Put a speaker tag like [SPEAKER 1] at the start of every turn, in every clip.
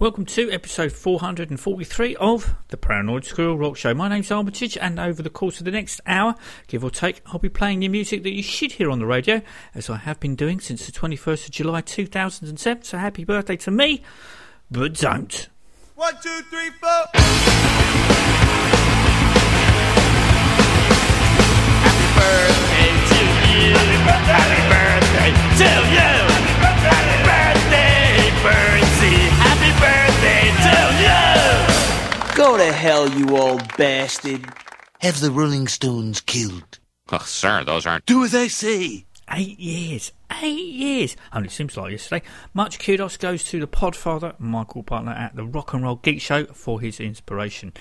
[SPEAKER 1] Welcome to episode 443 of the Paranoid Squirrel Rock Show. My name's Armitage, and over the course of the next hour, give or take, I'll be playing you music that you should hear on the radio, as I have been doing since the 21st of July 2007. So happy birthday to me, but don't.
[SPEAKER 2] One, two, three, four.
[SPEAKER 3] Happy birthday to you. Happy birthday to you. Happy birthday, Bernsey.
[SPEAKER 4] Go to hell, you old bastard.
[SPEAKER 5] Have the Rolling Stones killed.
[SPEAKER 6] Oh, sir, those aren't.
[SPEAKER 5] Do as I say.
[SPEAKER 1] Eight years. Eight years. Only seems like yesterday. Much kudos goes to the podfather, Michael Butler, at the Rock and Roll Geek Show for his inspiration.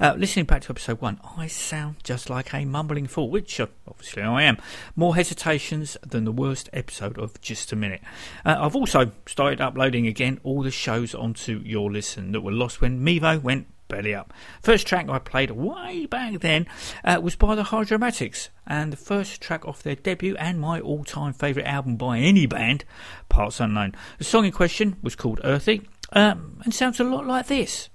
[SPEAKER 1] Uh, listening back to episode one, I sound just like a mumbling fool, which uh, obviously I am. More hesitations than the worst episode of Just a Minute. Uh, I've also started uploading again all the shows onto Your Listen that were lost when Mevio went belly up. First track I played way back then uh, was by the Hydromatics, and the first track off their debut and my all time favourite album by any band, Parts Unknown. The song in question was called Earthy um, and sounds a lot like this.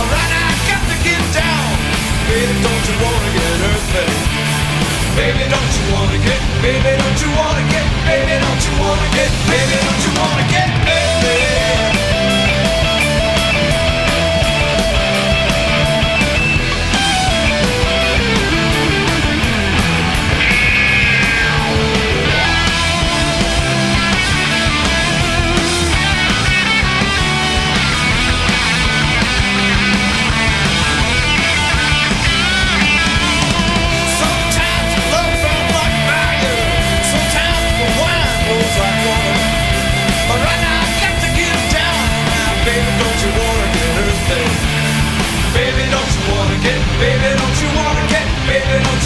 [SPEAKER 2] But right now I got to get down. Baby, don't you wanna get earthy? Baby, don't you wanna get, baby, don't you wanna get, baby, don't you wanna get, baby, don't you wanna get
[SPEAKER 1] Even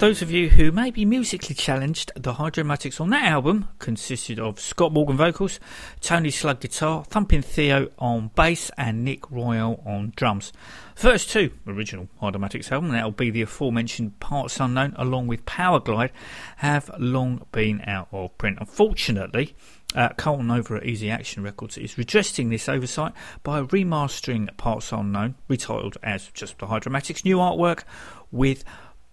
[SPEAKER 1] those of you who may be musically challenged, the Hydromatics on that album consisted of Scott Morgan vocals, Tony Slug guitar, Thumping Theo on bass, and Nick Royale on drums. First two original Hydromatics album, that'll be the aforementioned Parts Unknown along with Power Glide, have long been out of print. Unfortunately, uh, Carlton over at Easy Action Records is redressing this oversight by remastering Parts Unknown, retitled as just the Hydromatics, new artwork with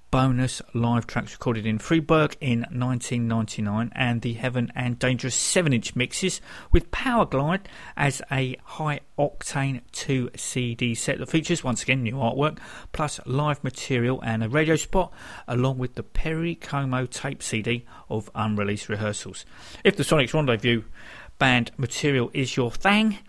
[SPEAKER 1] bonus live tracks recorded in Freiburg in 1999 and the Heaven and Dangerous 7 inch mixes with Power Glide as a high octane 2 CD set that features once again new artwork plus live material and a radio spot along with the Perry Como tape CD of unreleased rehearsals. If the Sonics Rendezvous band material is your thing,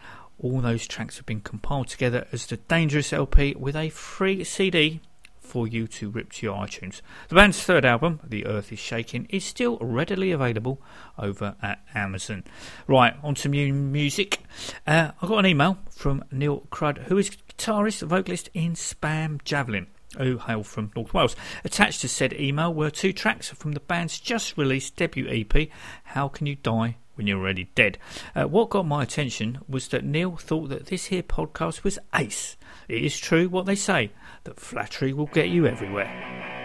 [SPEAKER 1] all those tracks have been compiled together as the Dangerous LP with a free CD for you to rip to your iTunes. The band's third album, The Earth is Shaking, is still readily available over at Amazon. Right, on to new music. Uh, I got an email from Neil Crud, who is guitarist, vocalist in Spam Javelin who hail from North Wales. Attached to said email were two tracks from the band's just released debut EP, How Can You Die When You're Already Dead. Uh, what got my attention was that Neil thought that this here podcast was ace. It is true what they say, that flattery will get you everywhere.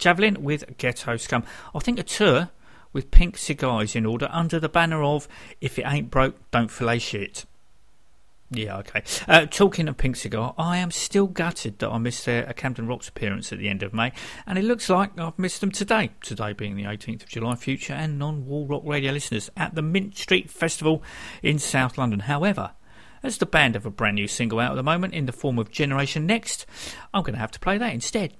[SPEAKER 1] Javelin with Ghetto Scum. I think a tour with pink cigars in order under the banner of If it ain't broke, don't fillet shit. Yeah, okay. Uh, talking of Pink Cigar, I am still gutted that I missed their uh, Camden Rocks appearance at the end of May, and it looks like I've missed them today. Today being the 18th of July, future and non-wall rock radio listeners at the Mint Street Festival in South London. However, as the band have a brand new single out at the moment in the form of Generation Next, I'm going to have to play that instead.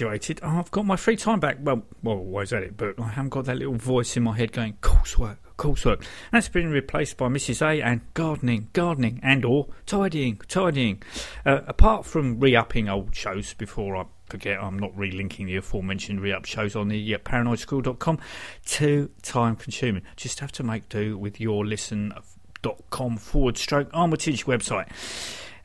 [SPEAKER 1] Now I've I've got my free time back. Well, well, always at it, but I haven't got that little voice in my head going, coursework, coursework. That's been replaced by Mrs. A and gardening, gardening, and or tidying, tidying. Uh, apart from re-upping old shows before I forget, I'm not relinking the aforementioned re-up shows on the uh, paranoidsquirrel.com. Too time consuming. Just have to make do with your listen.com forward stroke Armitage website.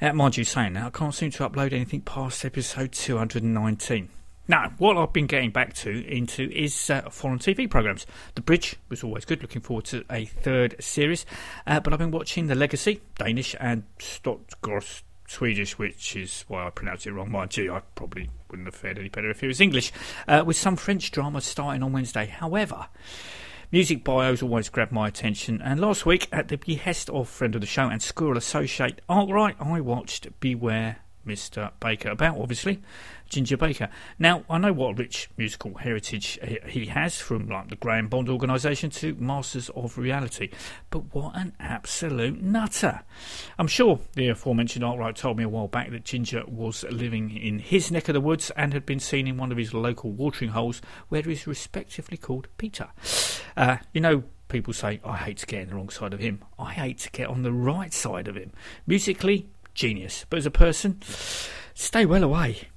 [SPEAKER 1] Uh, mind you saying that, I can't seem to upload anything past episode 219. Now, what I've been getting back to into is uh, foreign TV programs. The Bridge was always good. Looking forward to a third series, uh, but I've been watching The Legacy, Danish, and Stottgross, Swedish, which is why I pronounced it wrong. Mind you, I probably wouldn't have fared any better if it was English. Uh, with some French dramas starting on Wednesday. However, Music bios always grab my attention, and last week, at the behest of friend of the show and Squirrel Associate Arkwright, I watched Beware Mr. Baker, about obviously Ginger Baker. Now, I know what a rich musical heritage he- has from like the Graham Bond organisation to Masters of Reality, but what an absolute nutter! I'm sure the aforementioned Arkwright told me a while back that Ginger was living in his neck of the woods and had been seen in one of his local watering holes where he is respectively called Peter. Uh, you know, people say, I hate to get on the wrong side of him. I hate to get on the right side of him. Musically, genius. But as a person, stay well away.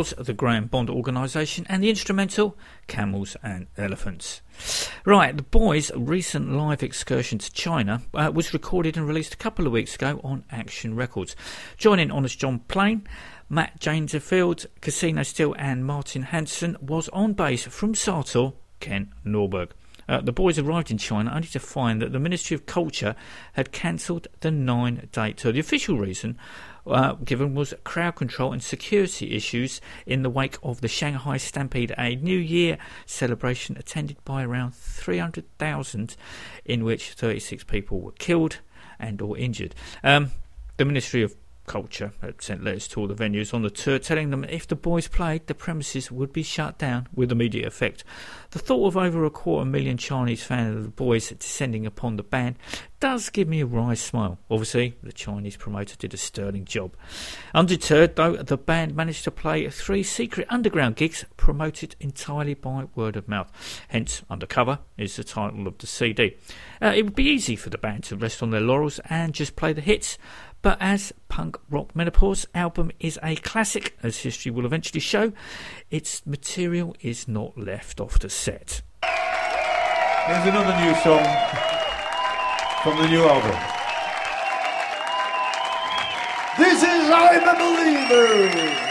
[SPEAKER 1] Was the Graham Bond organisation, and the instrumental Camels and Elephants. Right, the boys' recent live excursion to China uh, was recorded and released a couple of weeks ago on Action Records. Joining Honest John Plain, Matt Dangerfield, Casino Steel, and Martin Hanson was on bass from Sator, Kent Norberg. Uh, the boys arrived in China only to find that the Ministry of Culture had cancelled the nine date tour. The official reason uh, given was crowd control and security issues in the wake of the Shanghai Stampede, a New Year celebration attended by around 300,000, in which 36 people were killed and or injured. Um, the Ministry of Culture had sent letters to all the venues on the tour telling them if the boys played, the premises would be shut down with immediate effect. The thought of over a quarter million Chinese fans of the boys descending upon the band does give me a wry smile. Obviously, the Chinese promoter did a sterling job. Undeterred, though, the band managed to play three secret underground gigs promoted entirely by word of mouth. Hence, Undercover is the title of the CD. Uh, it would be easy for the band to rest on their laurels and just play the hits. But as Punk Rock Menopause album is a classic, as history will eventually show, its material is not left off the set.
[SPEAKER 6] Here's another new song from the new album. This is I'm a Believer.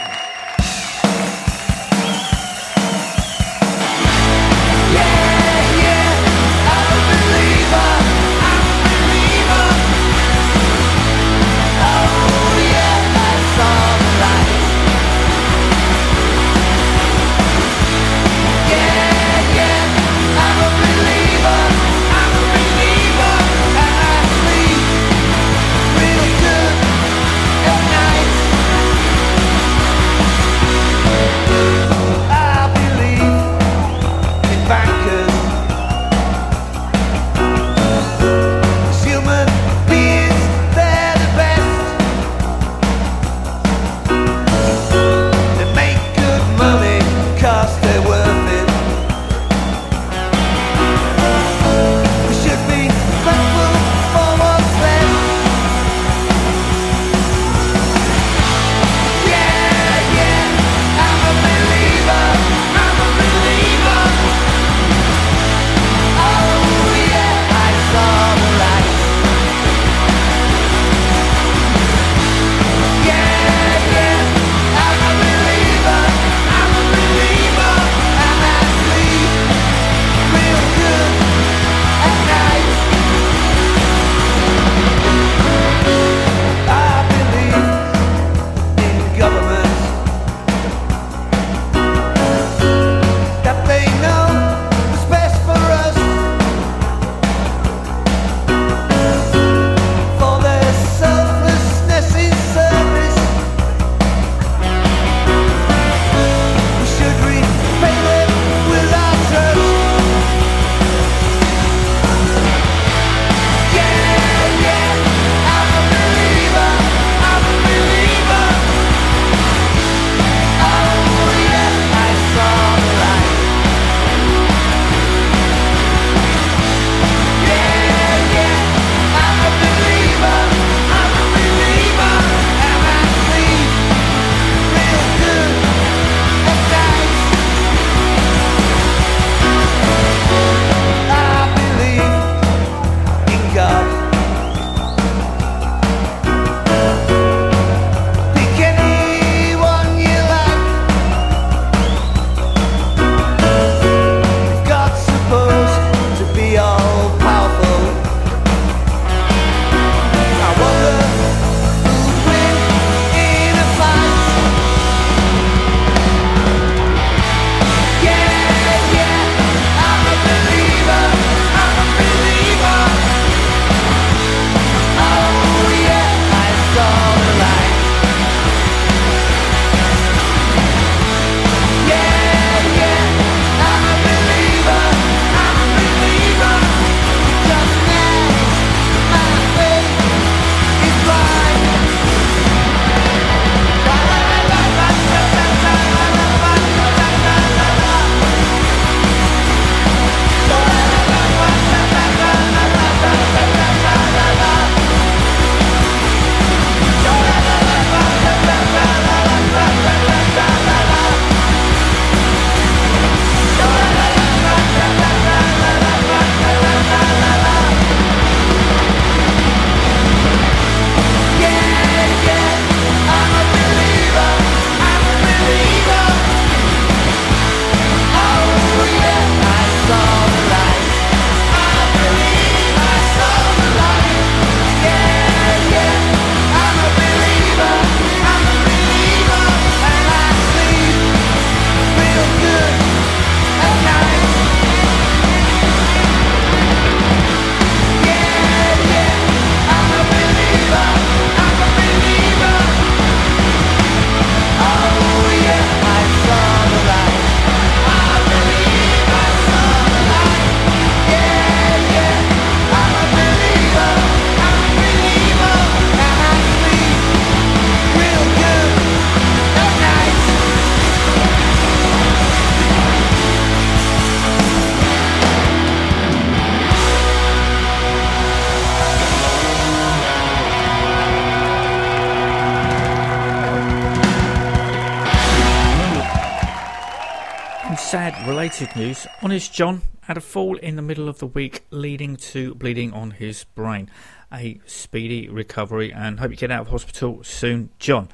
[SPEAKER 1] News. Honest John had a fall in the middle of the week, leading to bleeding on his brain. A speedy recovery and hope you get out of hospital soon, John.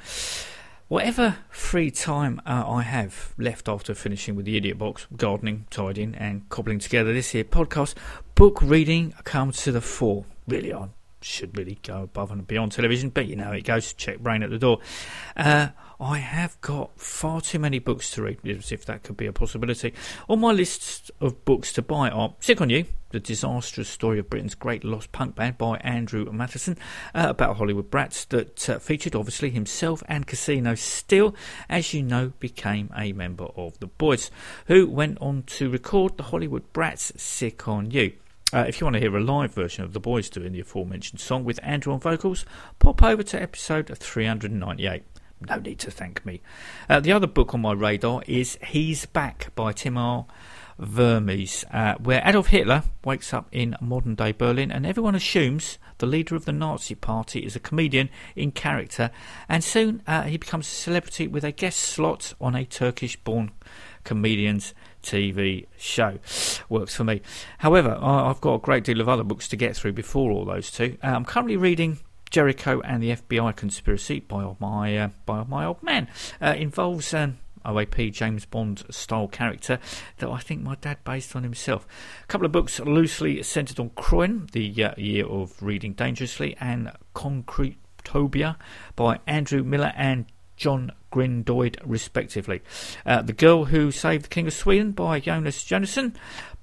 [SPEAKER 1] Whatever free time uh, I have left after finishing with the Idiot Box, gardening, tidying, and cobbling together this here podcast, book reading comes to the fore. Really, I should really go above and beyond television, but you know it goes. Check brain at the door. Uh, I have got far too many books to read, if that could be a possibility. On my list of books to buy are Sick on You, The Disastrous Story of Britain's Great Lost Punk Band by Andrew Matheson, uh, about Hollywood brats that uh, featured obviously himself and Casino Steel, as you know, became a member of the Boys, who went on to record the Hollywood Brats Sick on You. Uh, if you want to hear a live version of the boys doing the aforementioned song with Andrew on vocals, pop over to episode 398. No need to thank me. Uh, the other book on my radar is He's Back by Timur Vermes, uh, where Adolf Hitler wakes up in modern day Berlin and everyone assumes the leader of the Nazi party is a comedian in character, and soon uh, he becomes a celebrity with a guest slot on a Turkish born comedian's TV show. Works for me. However, I've got a great deal of other books to get through before all those two. Uh, I'm currently reading Jericho and the FBI Conspiracy by my uh, by my old man. Uh, involves an OAP James Bond style character that I think my dad based on himself. A couple of books loosely centered on Croydon, the uh, year of reading dangerously, and Concretopia by Andrew Miller and John Grindrod, respectively. Uh, the Girl Who Saved the King of Sweden by Jonas Jonasson,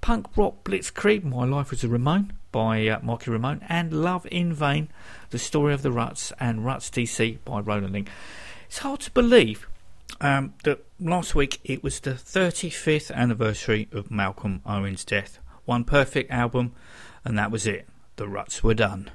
[SPEAKER 1] Punk Rock Blitzkrieg, My Life as a Ramone by uh, Ramone, and Love in Vain, The Story of the Ruts and Ruts DC by Roland Link. It's hard to believe um, that last week it was the 35th anniversary of Malcolm Owen's death. One perfect album, and that was it. The Ruts were done.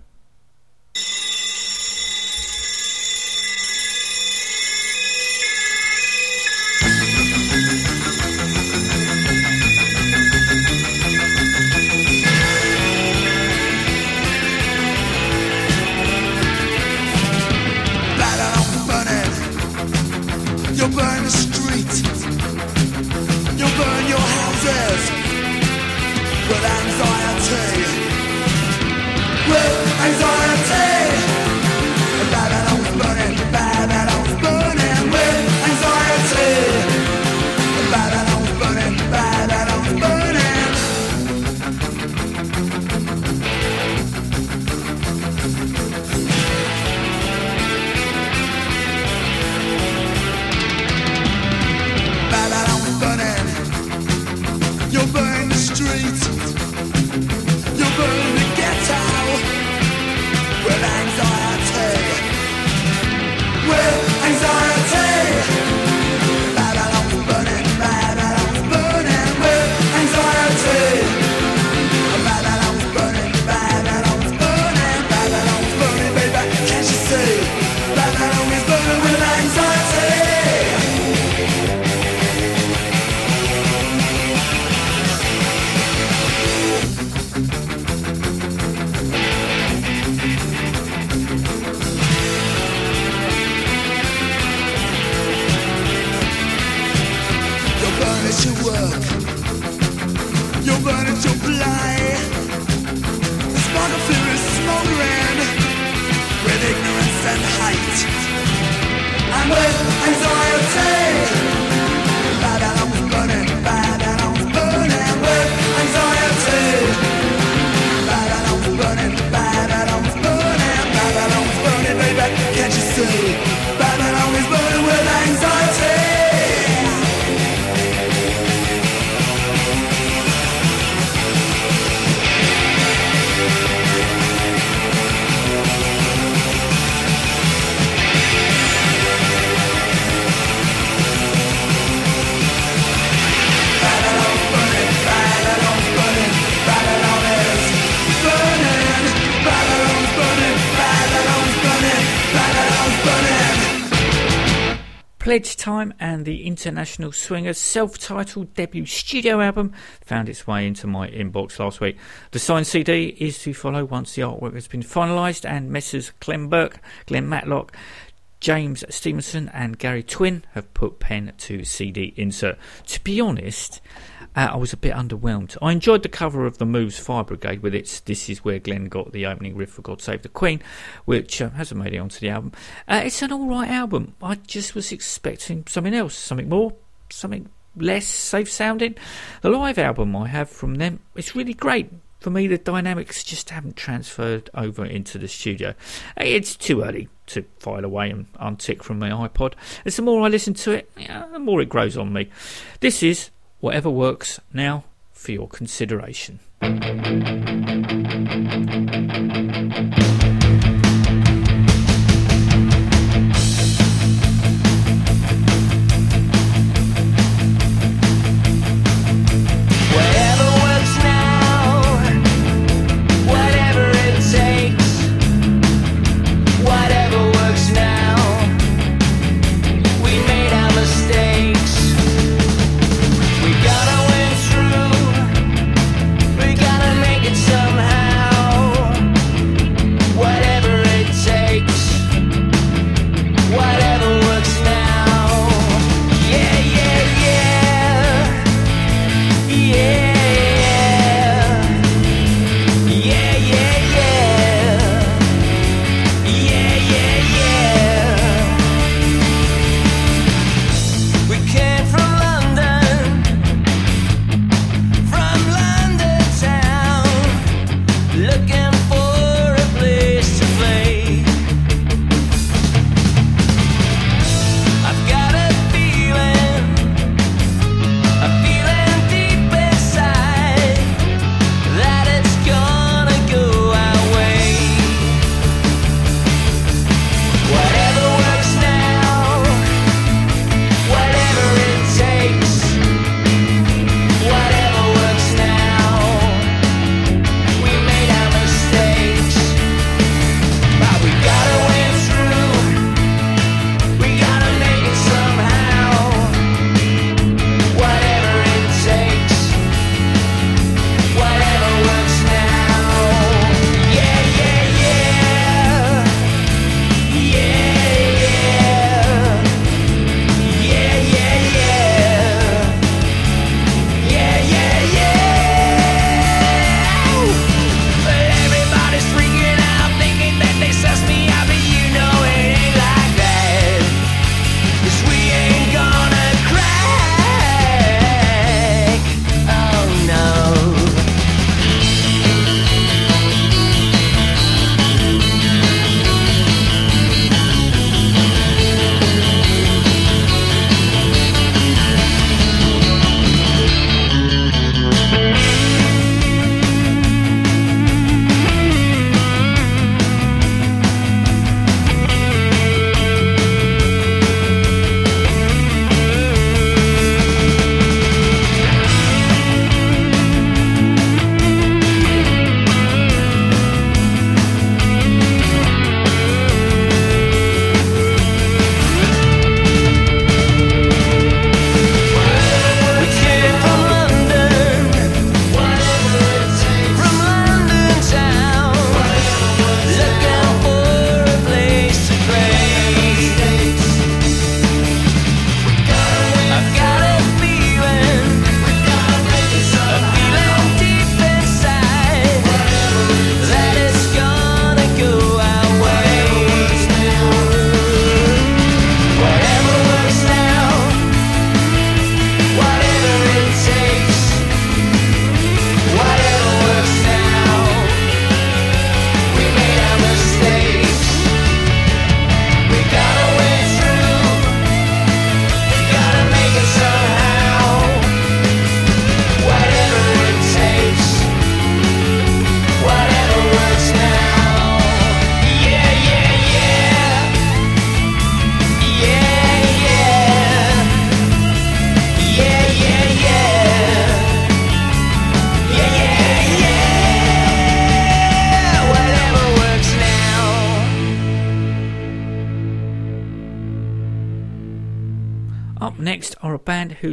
[SPEAKER 1] Time and the International Swingers self titled debut studio album found its way into my inbox last week. The signed CD is to follow once the artwork has been finalised, and Messrs. Clem Burke, Glen Matlock, James Stevenson and Gary Twinn have put pen to CD insert. To be honest, uh, I was a bit underwhelmed. I enjoyed the cover of the Moves Fire Brigade with its This Is Where Glen Got the Opening Riff for God Save the Queen, which uh, hasn't made it onto the album. Uh, it's an alright album. I just was expecting something else, something more, something less safe sounding. The live album I have from them, it's really great. For me, the dynamics just haven't transferred over into the studio. It's too early to file away and untick from my iPod. And the more I listen to it, yeah, the more it grows on me. This is whatever works now for your consideration.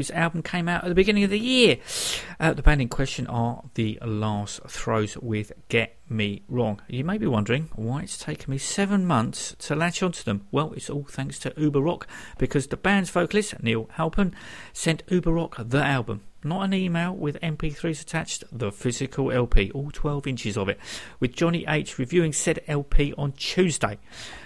[SPEAKER 1] Whose album came out at the beginning of the year. Uh, the band in question are The Last Throes with Get Me Wrong. You may be wondering why it's taken me seven months to latch onto them. Well, it's all thanks to Uber Rock because the band's vocalist, Neil Halpin, sent Uber Rock the album. Not an email with MP3s attached, the physical LP, all 12 inches of it, with Johnny H reviewing said LP on Tuesday.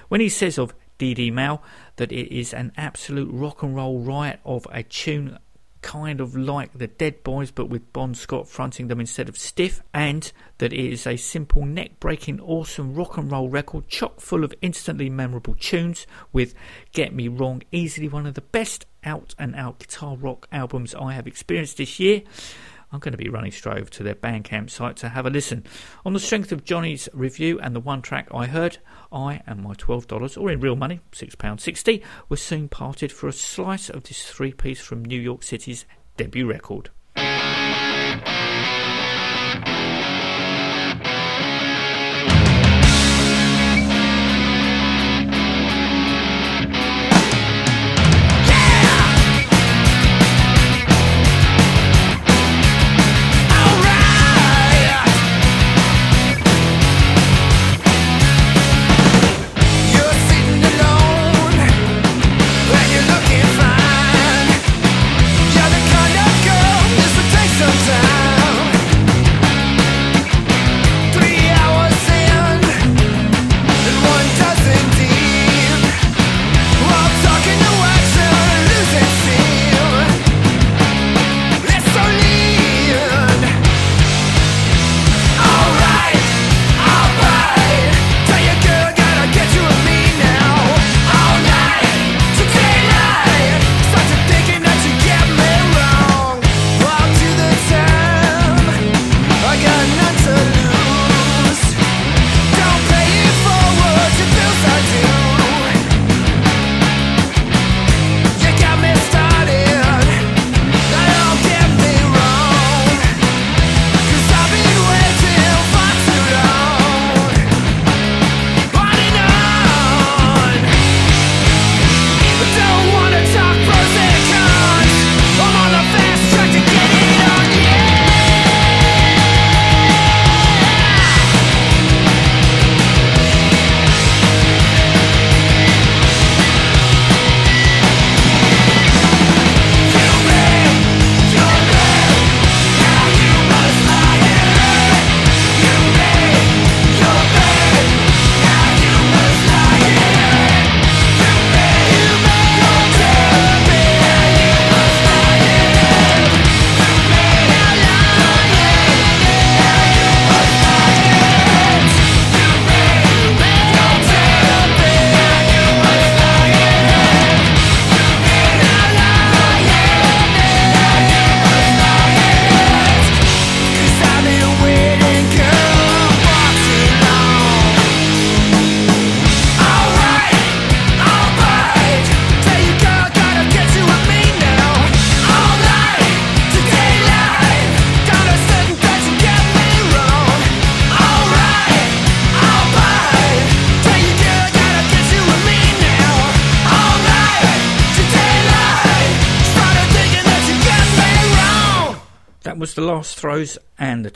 [SPEAKER 1] When he says of DD Mal that it is an absolute rock and roll riot of a tune kind of like the Dead Boys but with Bon Scott fronting them instead of Stiv and that it is a simple neck breaking awesome rock and roll record chock full of instantly memorable tunes with Get Me Wrong easily one of the best out and out guitar rock albums I have experienced this year. I'm going to be running straight over to their Bandcamp site to have a listen. On the strength of Johnny's review and the one track I heard, I and my $12, or in real money, £6.60, were soon parted for a slice of this three piece from New York City's debut record.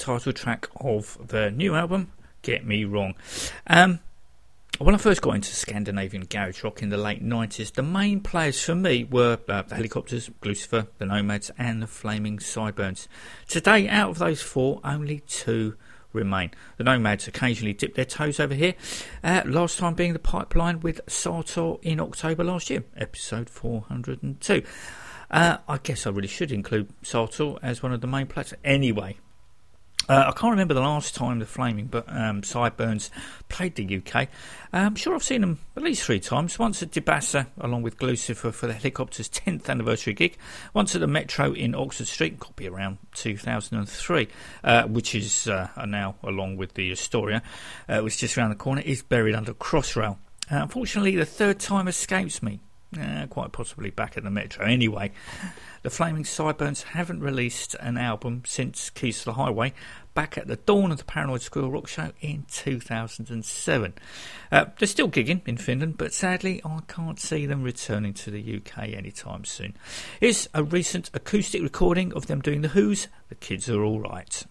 [SPEAKER 1] Title track of the new album, Get Me Wrong. Um, when I first got into Scandinavian garage rock in the late 90s, the main players for me were uh, the Helicopters, Lucifer, the Nomads, and the Flaming Sideburns. Today, out of those four, only two remain. The Nomads occasionally dip their toes over here, uh, last time being the pipeline with Sator in October last year, episode 402. Uh, I guess I really should include Sator as one of the main players. Anyway, uh, I can't remember the last time the Flaming um, Sideburns played the UK. Uh, I'm sure I've seen them at least three times. Once at Debassa, along with Lucifer for the Helicopters' 10th anniversary gig. Once at the Metro in Oxford Street, be around 2003, uh, which is uh, now, along with the Astoria, uh, which is just around the corner, is buried under Crossrail. Uh, unfortunately, the third time escapes me. Quite possibly back at the Metro. Anyway, the Flaming Sideburns haven't released an album since Keys to the Highway
[SPEAKER 7] back at the dawn of the Paranoid Squirrel Rock Show in 2007. Uh, they're still gigging in Finland, but sadly I can't see them returning to the UK anytime soon. Here's a recent acoustic recording of them doing The Who's The Kids Are Alright.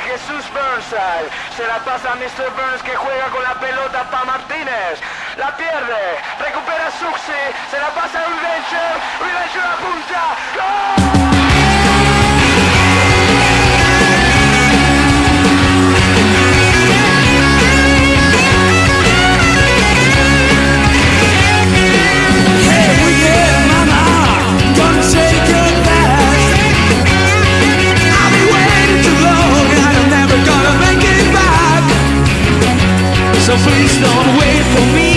[SPEAKER 2] Jesús Burnside. Se la pasa a Mr. Burns que juega con la pelota para Martínez. La pierde. Recupera Suxi. Se la pasa a Urgencher. Urgencher apunta. ¡Gol!
[SPEAKER 8] please don't wait for me.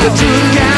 [SPEAKER 1] the truth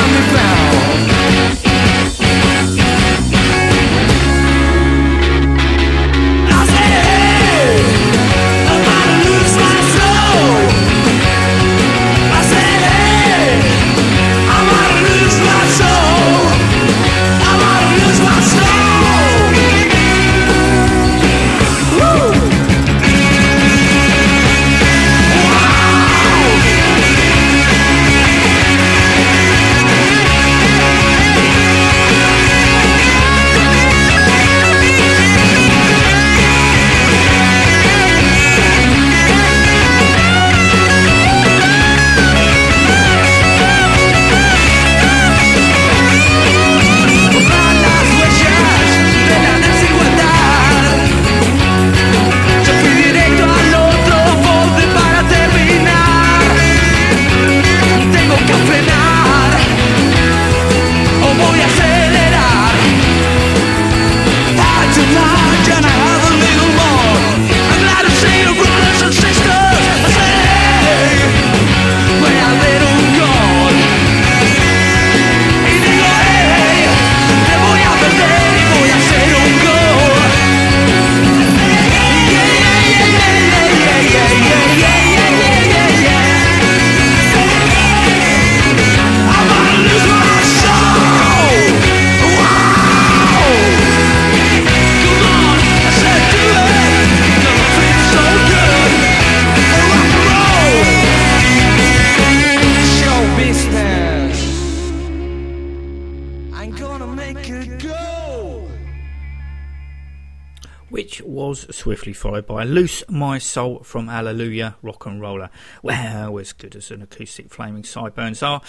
[SPEAKER 1] swiftly followed by Loose My Soul from Hallelujah Rock and Roller. Well, as good as an acoustic flaming sideburns are,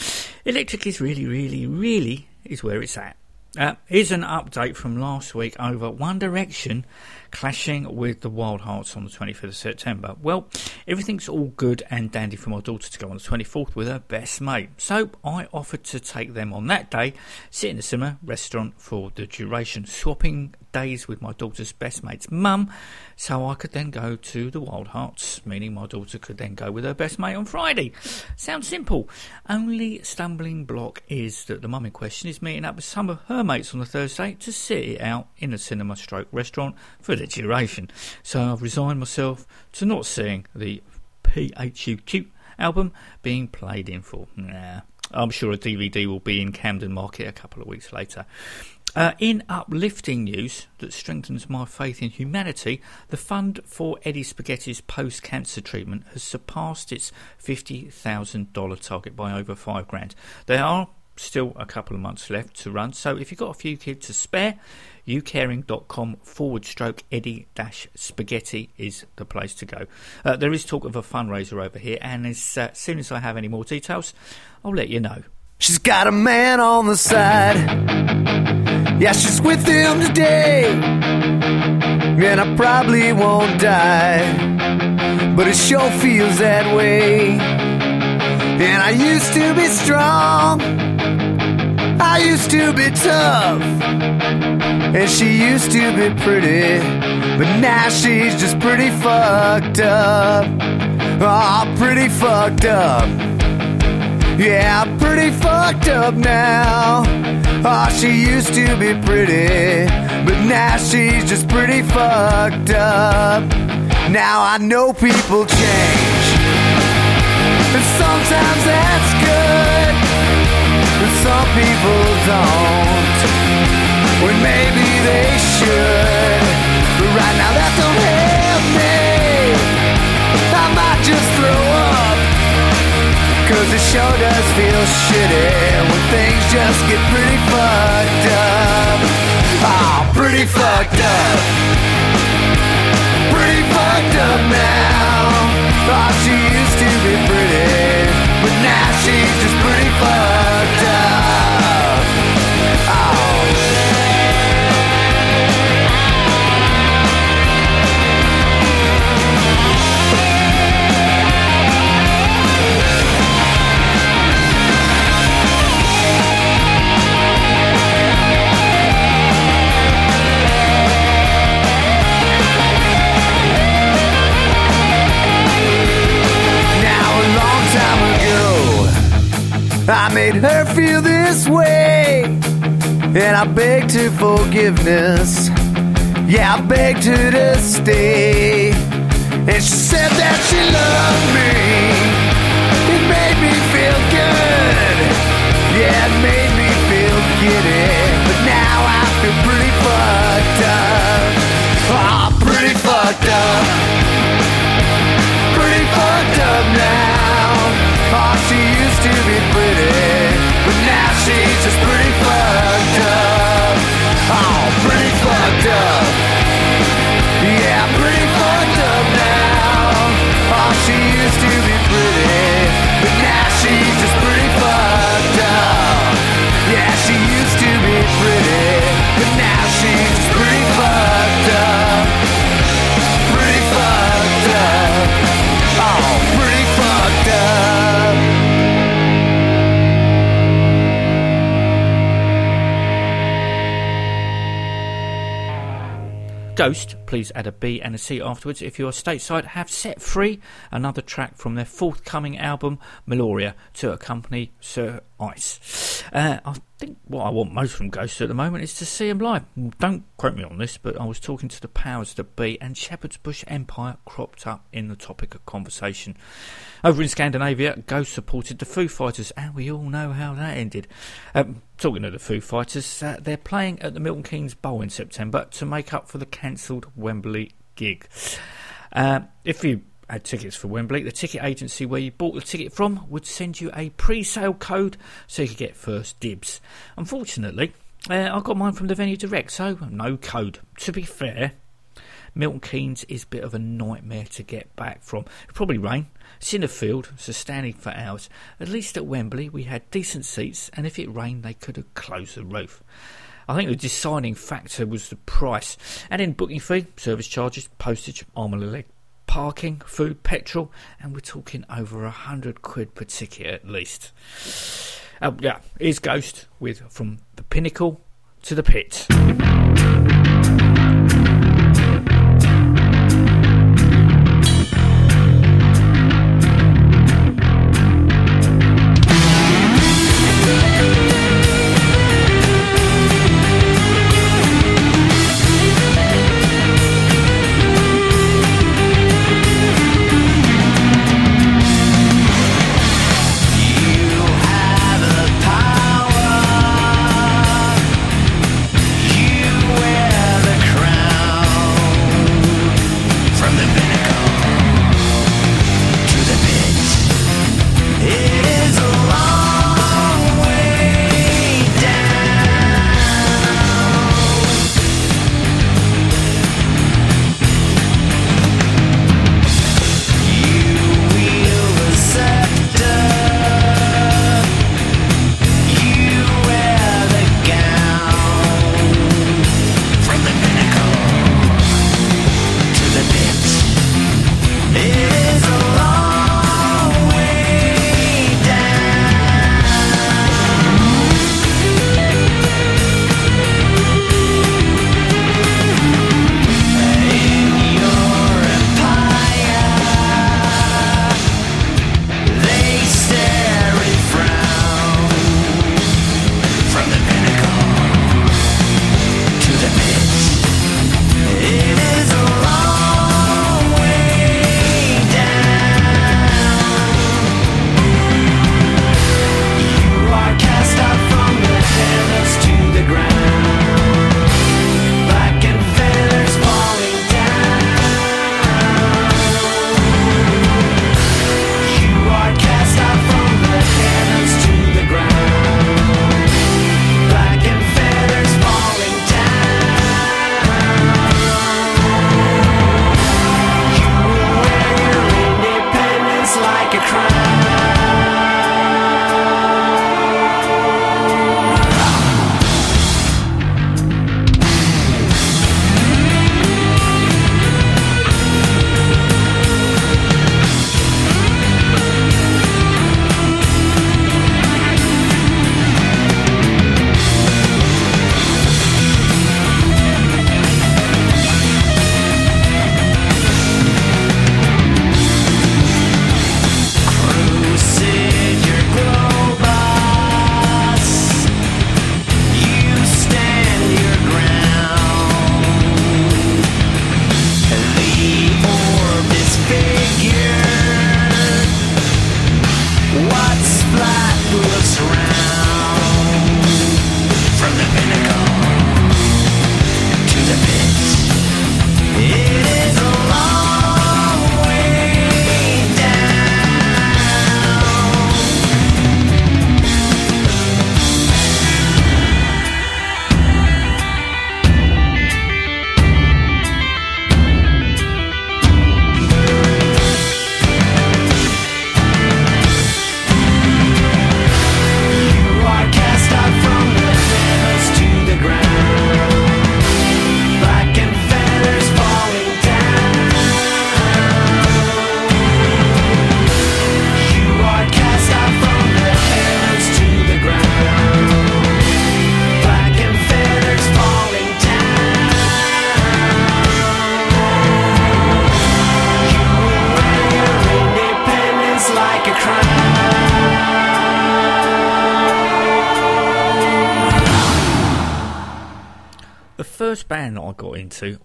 [SPEAKER 1] electric is really, really, really is where it's at. Uh, here's an update from last week over One Direction clashing with the Wild Hearts on the 25th of September. Well, everything's all good and dandy for my daughter to go on the 24th with her best mate. So I offered to take them on that day, sit in the cinema restaurant for the duration, swapping days with my daughter's best mate's mum, so I could then go to the Wild Hearts, meaning my daughter could then go with her best mate on Friday. Sounds simple. Only stumbling block is that the mum in question is meeting up with some of her mates on the Thursday to sit it out in a cinema stroke restaurant for duration. So I've resigned myself to not seeing the PHUQ album being played in full. Nah. I'm sure a DVD will be in Camden Market a couple of weeks later. Uh, in uplifting news that strengthens my faith in humanity, the fund for Eddie Spaghetti's post cancer treatment has surpassed its $50,000 target by over five grand. There are still a couple of months left to run, so if you've got a few kids to spare, youcaring.com forward stroke Eddie dash spaghetti is the place to go. Uh, there is talk of a fundraiser over here, and as uh, soon as I have any more details, I'll let you know.
[SPEAKER 9] She's got a man on the side. Yeah, she's with him today. And I probably won't die. But it sure feels that way. And I used to be strong. I used to be tough. And she used to be pretty. But now she's just pretty fucked up. Oh, pretty fucked up. Yeah, pretty fucked up now. Oh, she used to be pretty, but now she's just pretty fucked up. Now I know people change, and sometimes that's good, some people don't. When maybe they should, but right now that don't help me. I might just throw up. Cause it sure does feel shitty when things just get pretty fucked up. Oh, pretty fucked up. Pretty fucked up now. Oh, she used to be pretty, but now she's just pretty fucked I made her feel this way, and I begged her forgiveness. Yeah, I begged her to stay, and she said that she loved me. It made me feel good. Yeah, it made me feel giddy, but now I feel pretty fucked up. Oh, pretty fucked up pretty fucked up now. Pretty,
[SPEAKER 1] Ghost, please add a B and a C afterwards if you are stateside, have set free another track from their forthcoming album, Meliora, to accompany Sir Ice. Uh, think what I want most from Ghost at the moment is to see them live. Don't quote me on this, but I was talking to the powers that be, and Shepherd's Bush Empire cropped up in the topic of conversation. Over in Scandinavia, Ghost supported the Foo Fighters, and we all know how that ended. Um, talking of the Foo Fighters, uh, they're playing at the Milton Keynes Bowl in September to make up for the cancelled Wembley gig. Uh, if you had tickets for Wembley, the ticket agency where you bought the ticket from would send you a pre sale code so you could get first dibs. Unfortunately, Uh, I got mine from the venue direct, so no code. To be fair, Milton Keynes is a bit of a nightmare to get back from. It'll probably rain. It's in the field, so standing for hours. At least at Wembley, we had decent seats, and if it rained, they could have closed the roof. I think the deciding factor was the price. And in booking fee, service charges, postage, arm and a leg, parking, food, petrol, and we're talking over a hundred quid per ticket at least. Oh yeah, here's Ghost with From the Pinnacle to the Pit.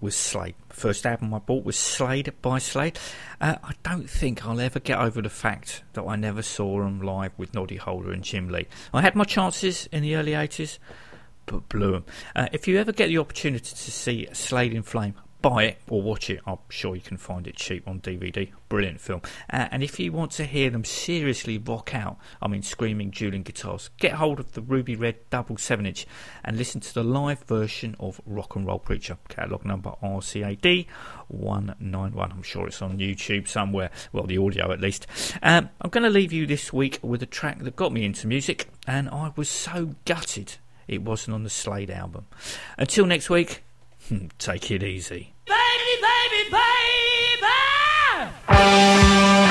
[SPEAKER 1] Was Slade. First album I bought was Slade by Slade. Uh, I don't think I'll ever get over the fact that I never saw them live with Noddy Holder and Jim Lea. I had my chances in the early 80s, but blew them. Uh, if you ever get the opportunity to see Slade in Flame, buy it or watch it. I'm sure you can find it cheap on DVD. Brilliant film. Uh, and if you want to hear them seriously rock out, I mean screaming dueling guitars, get hold of the ruby red double seven inch and listen to the live version of Rock and Roll Preacher, catalogue number RCAD one nine one. I'm sure it's on YouTube somewhere. Well, the audio at least. Um, I'm going to leave you this week with a track that got me into music, and I was so gutted. It wasn't on the Slade album. Until next week, Hmm, take it easy.
[SPEAKER 10] Baby, baby, baby!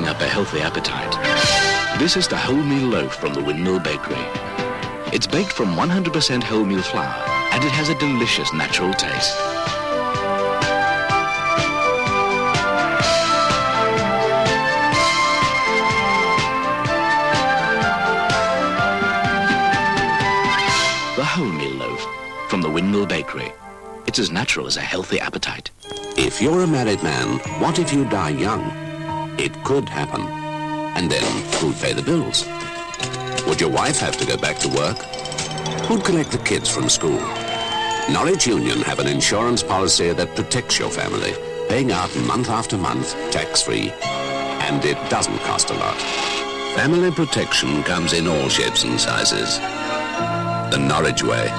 [SPEAKER 11] up a healthy appetite. This is the wholemeal loaf from the Windmill Bakery. It's baked from 100% wholemeal flour and it has a delicious natural taste. The wholemeal loaf from the Windmill Bakery. It's as natural as a healthy appetite.
[SPEAKER 12] If you're a married man, what if you die young? It could happen. And then who'd pay the bills? Would your wife have to go back to work? Who'd collect the kids from school? Norwich Union have an insurance policy that protects your family, paying out month after month, tax-free. And it doesn't cost a lot. Family protection comes in all shapes and sizes. The Norwich way.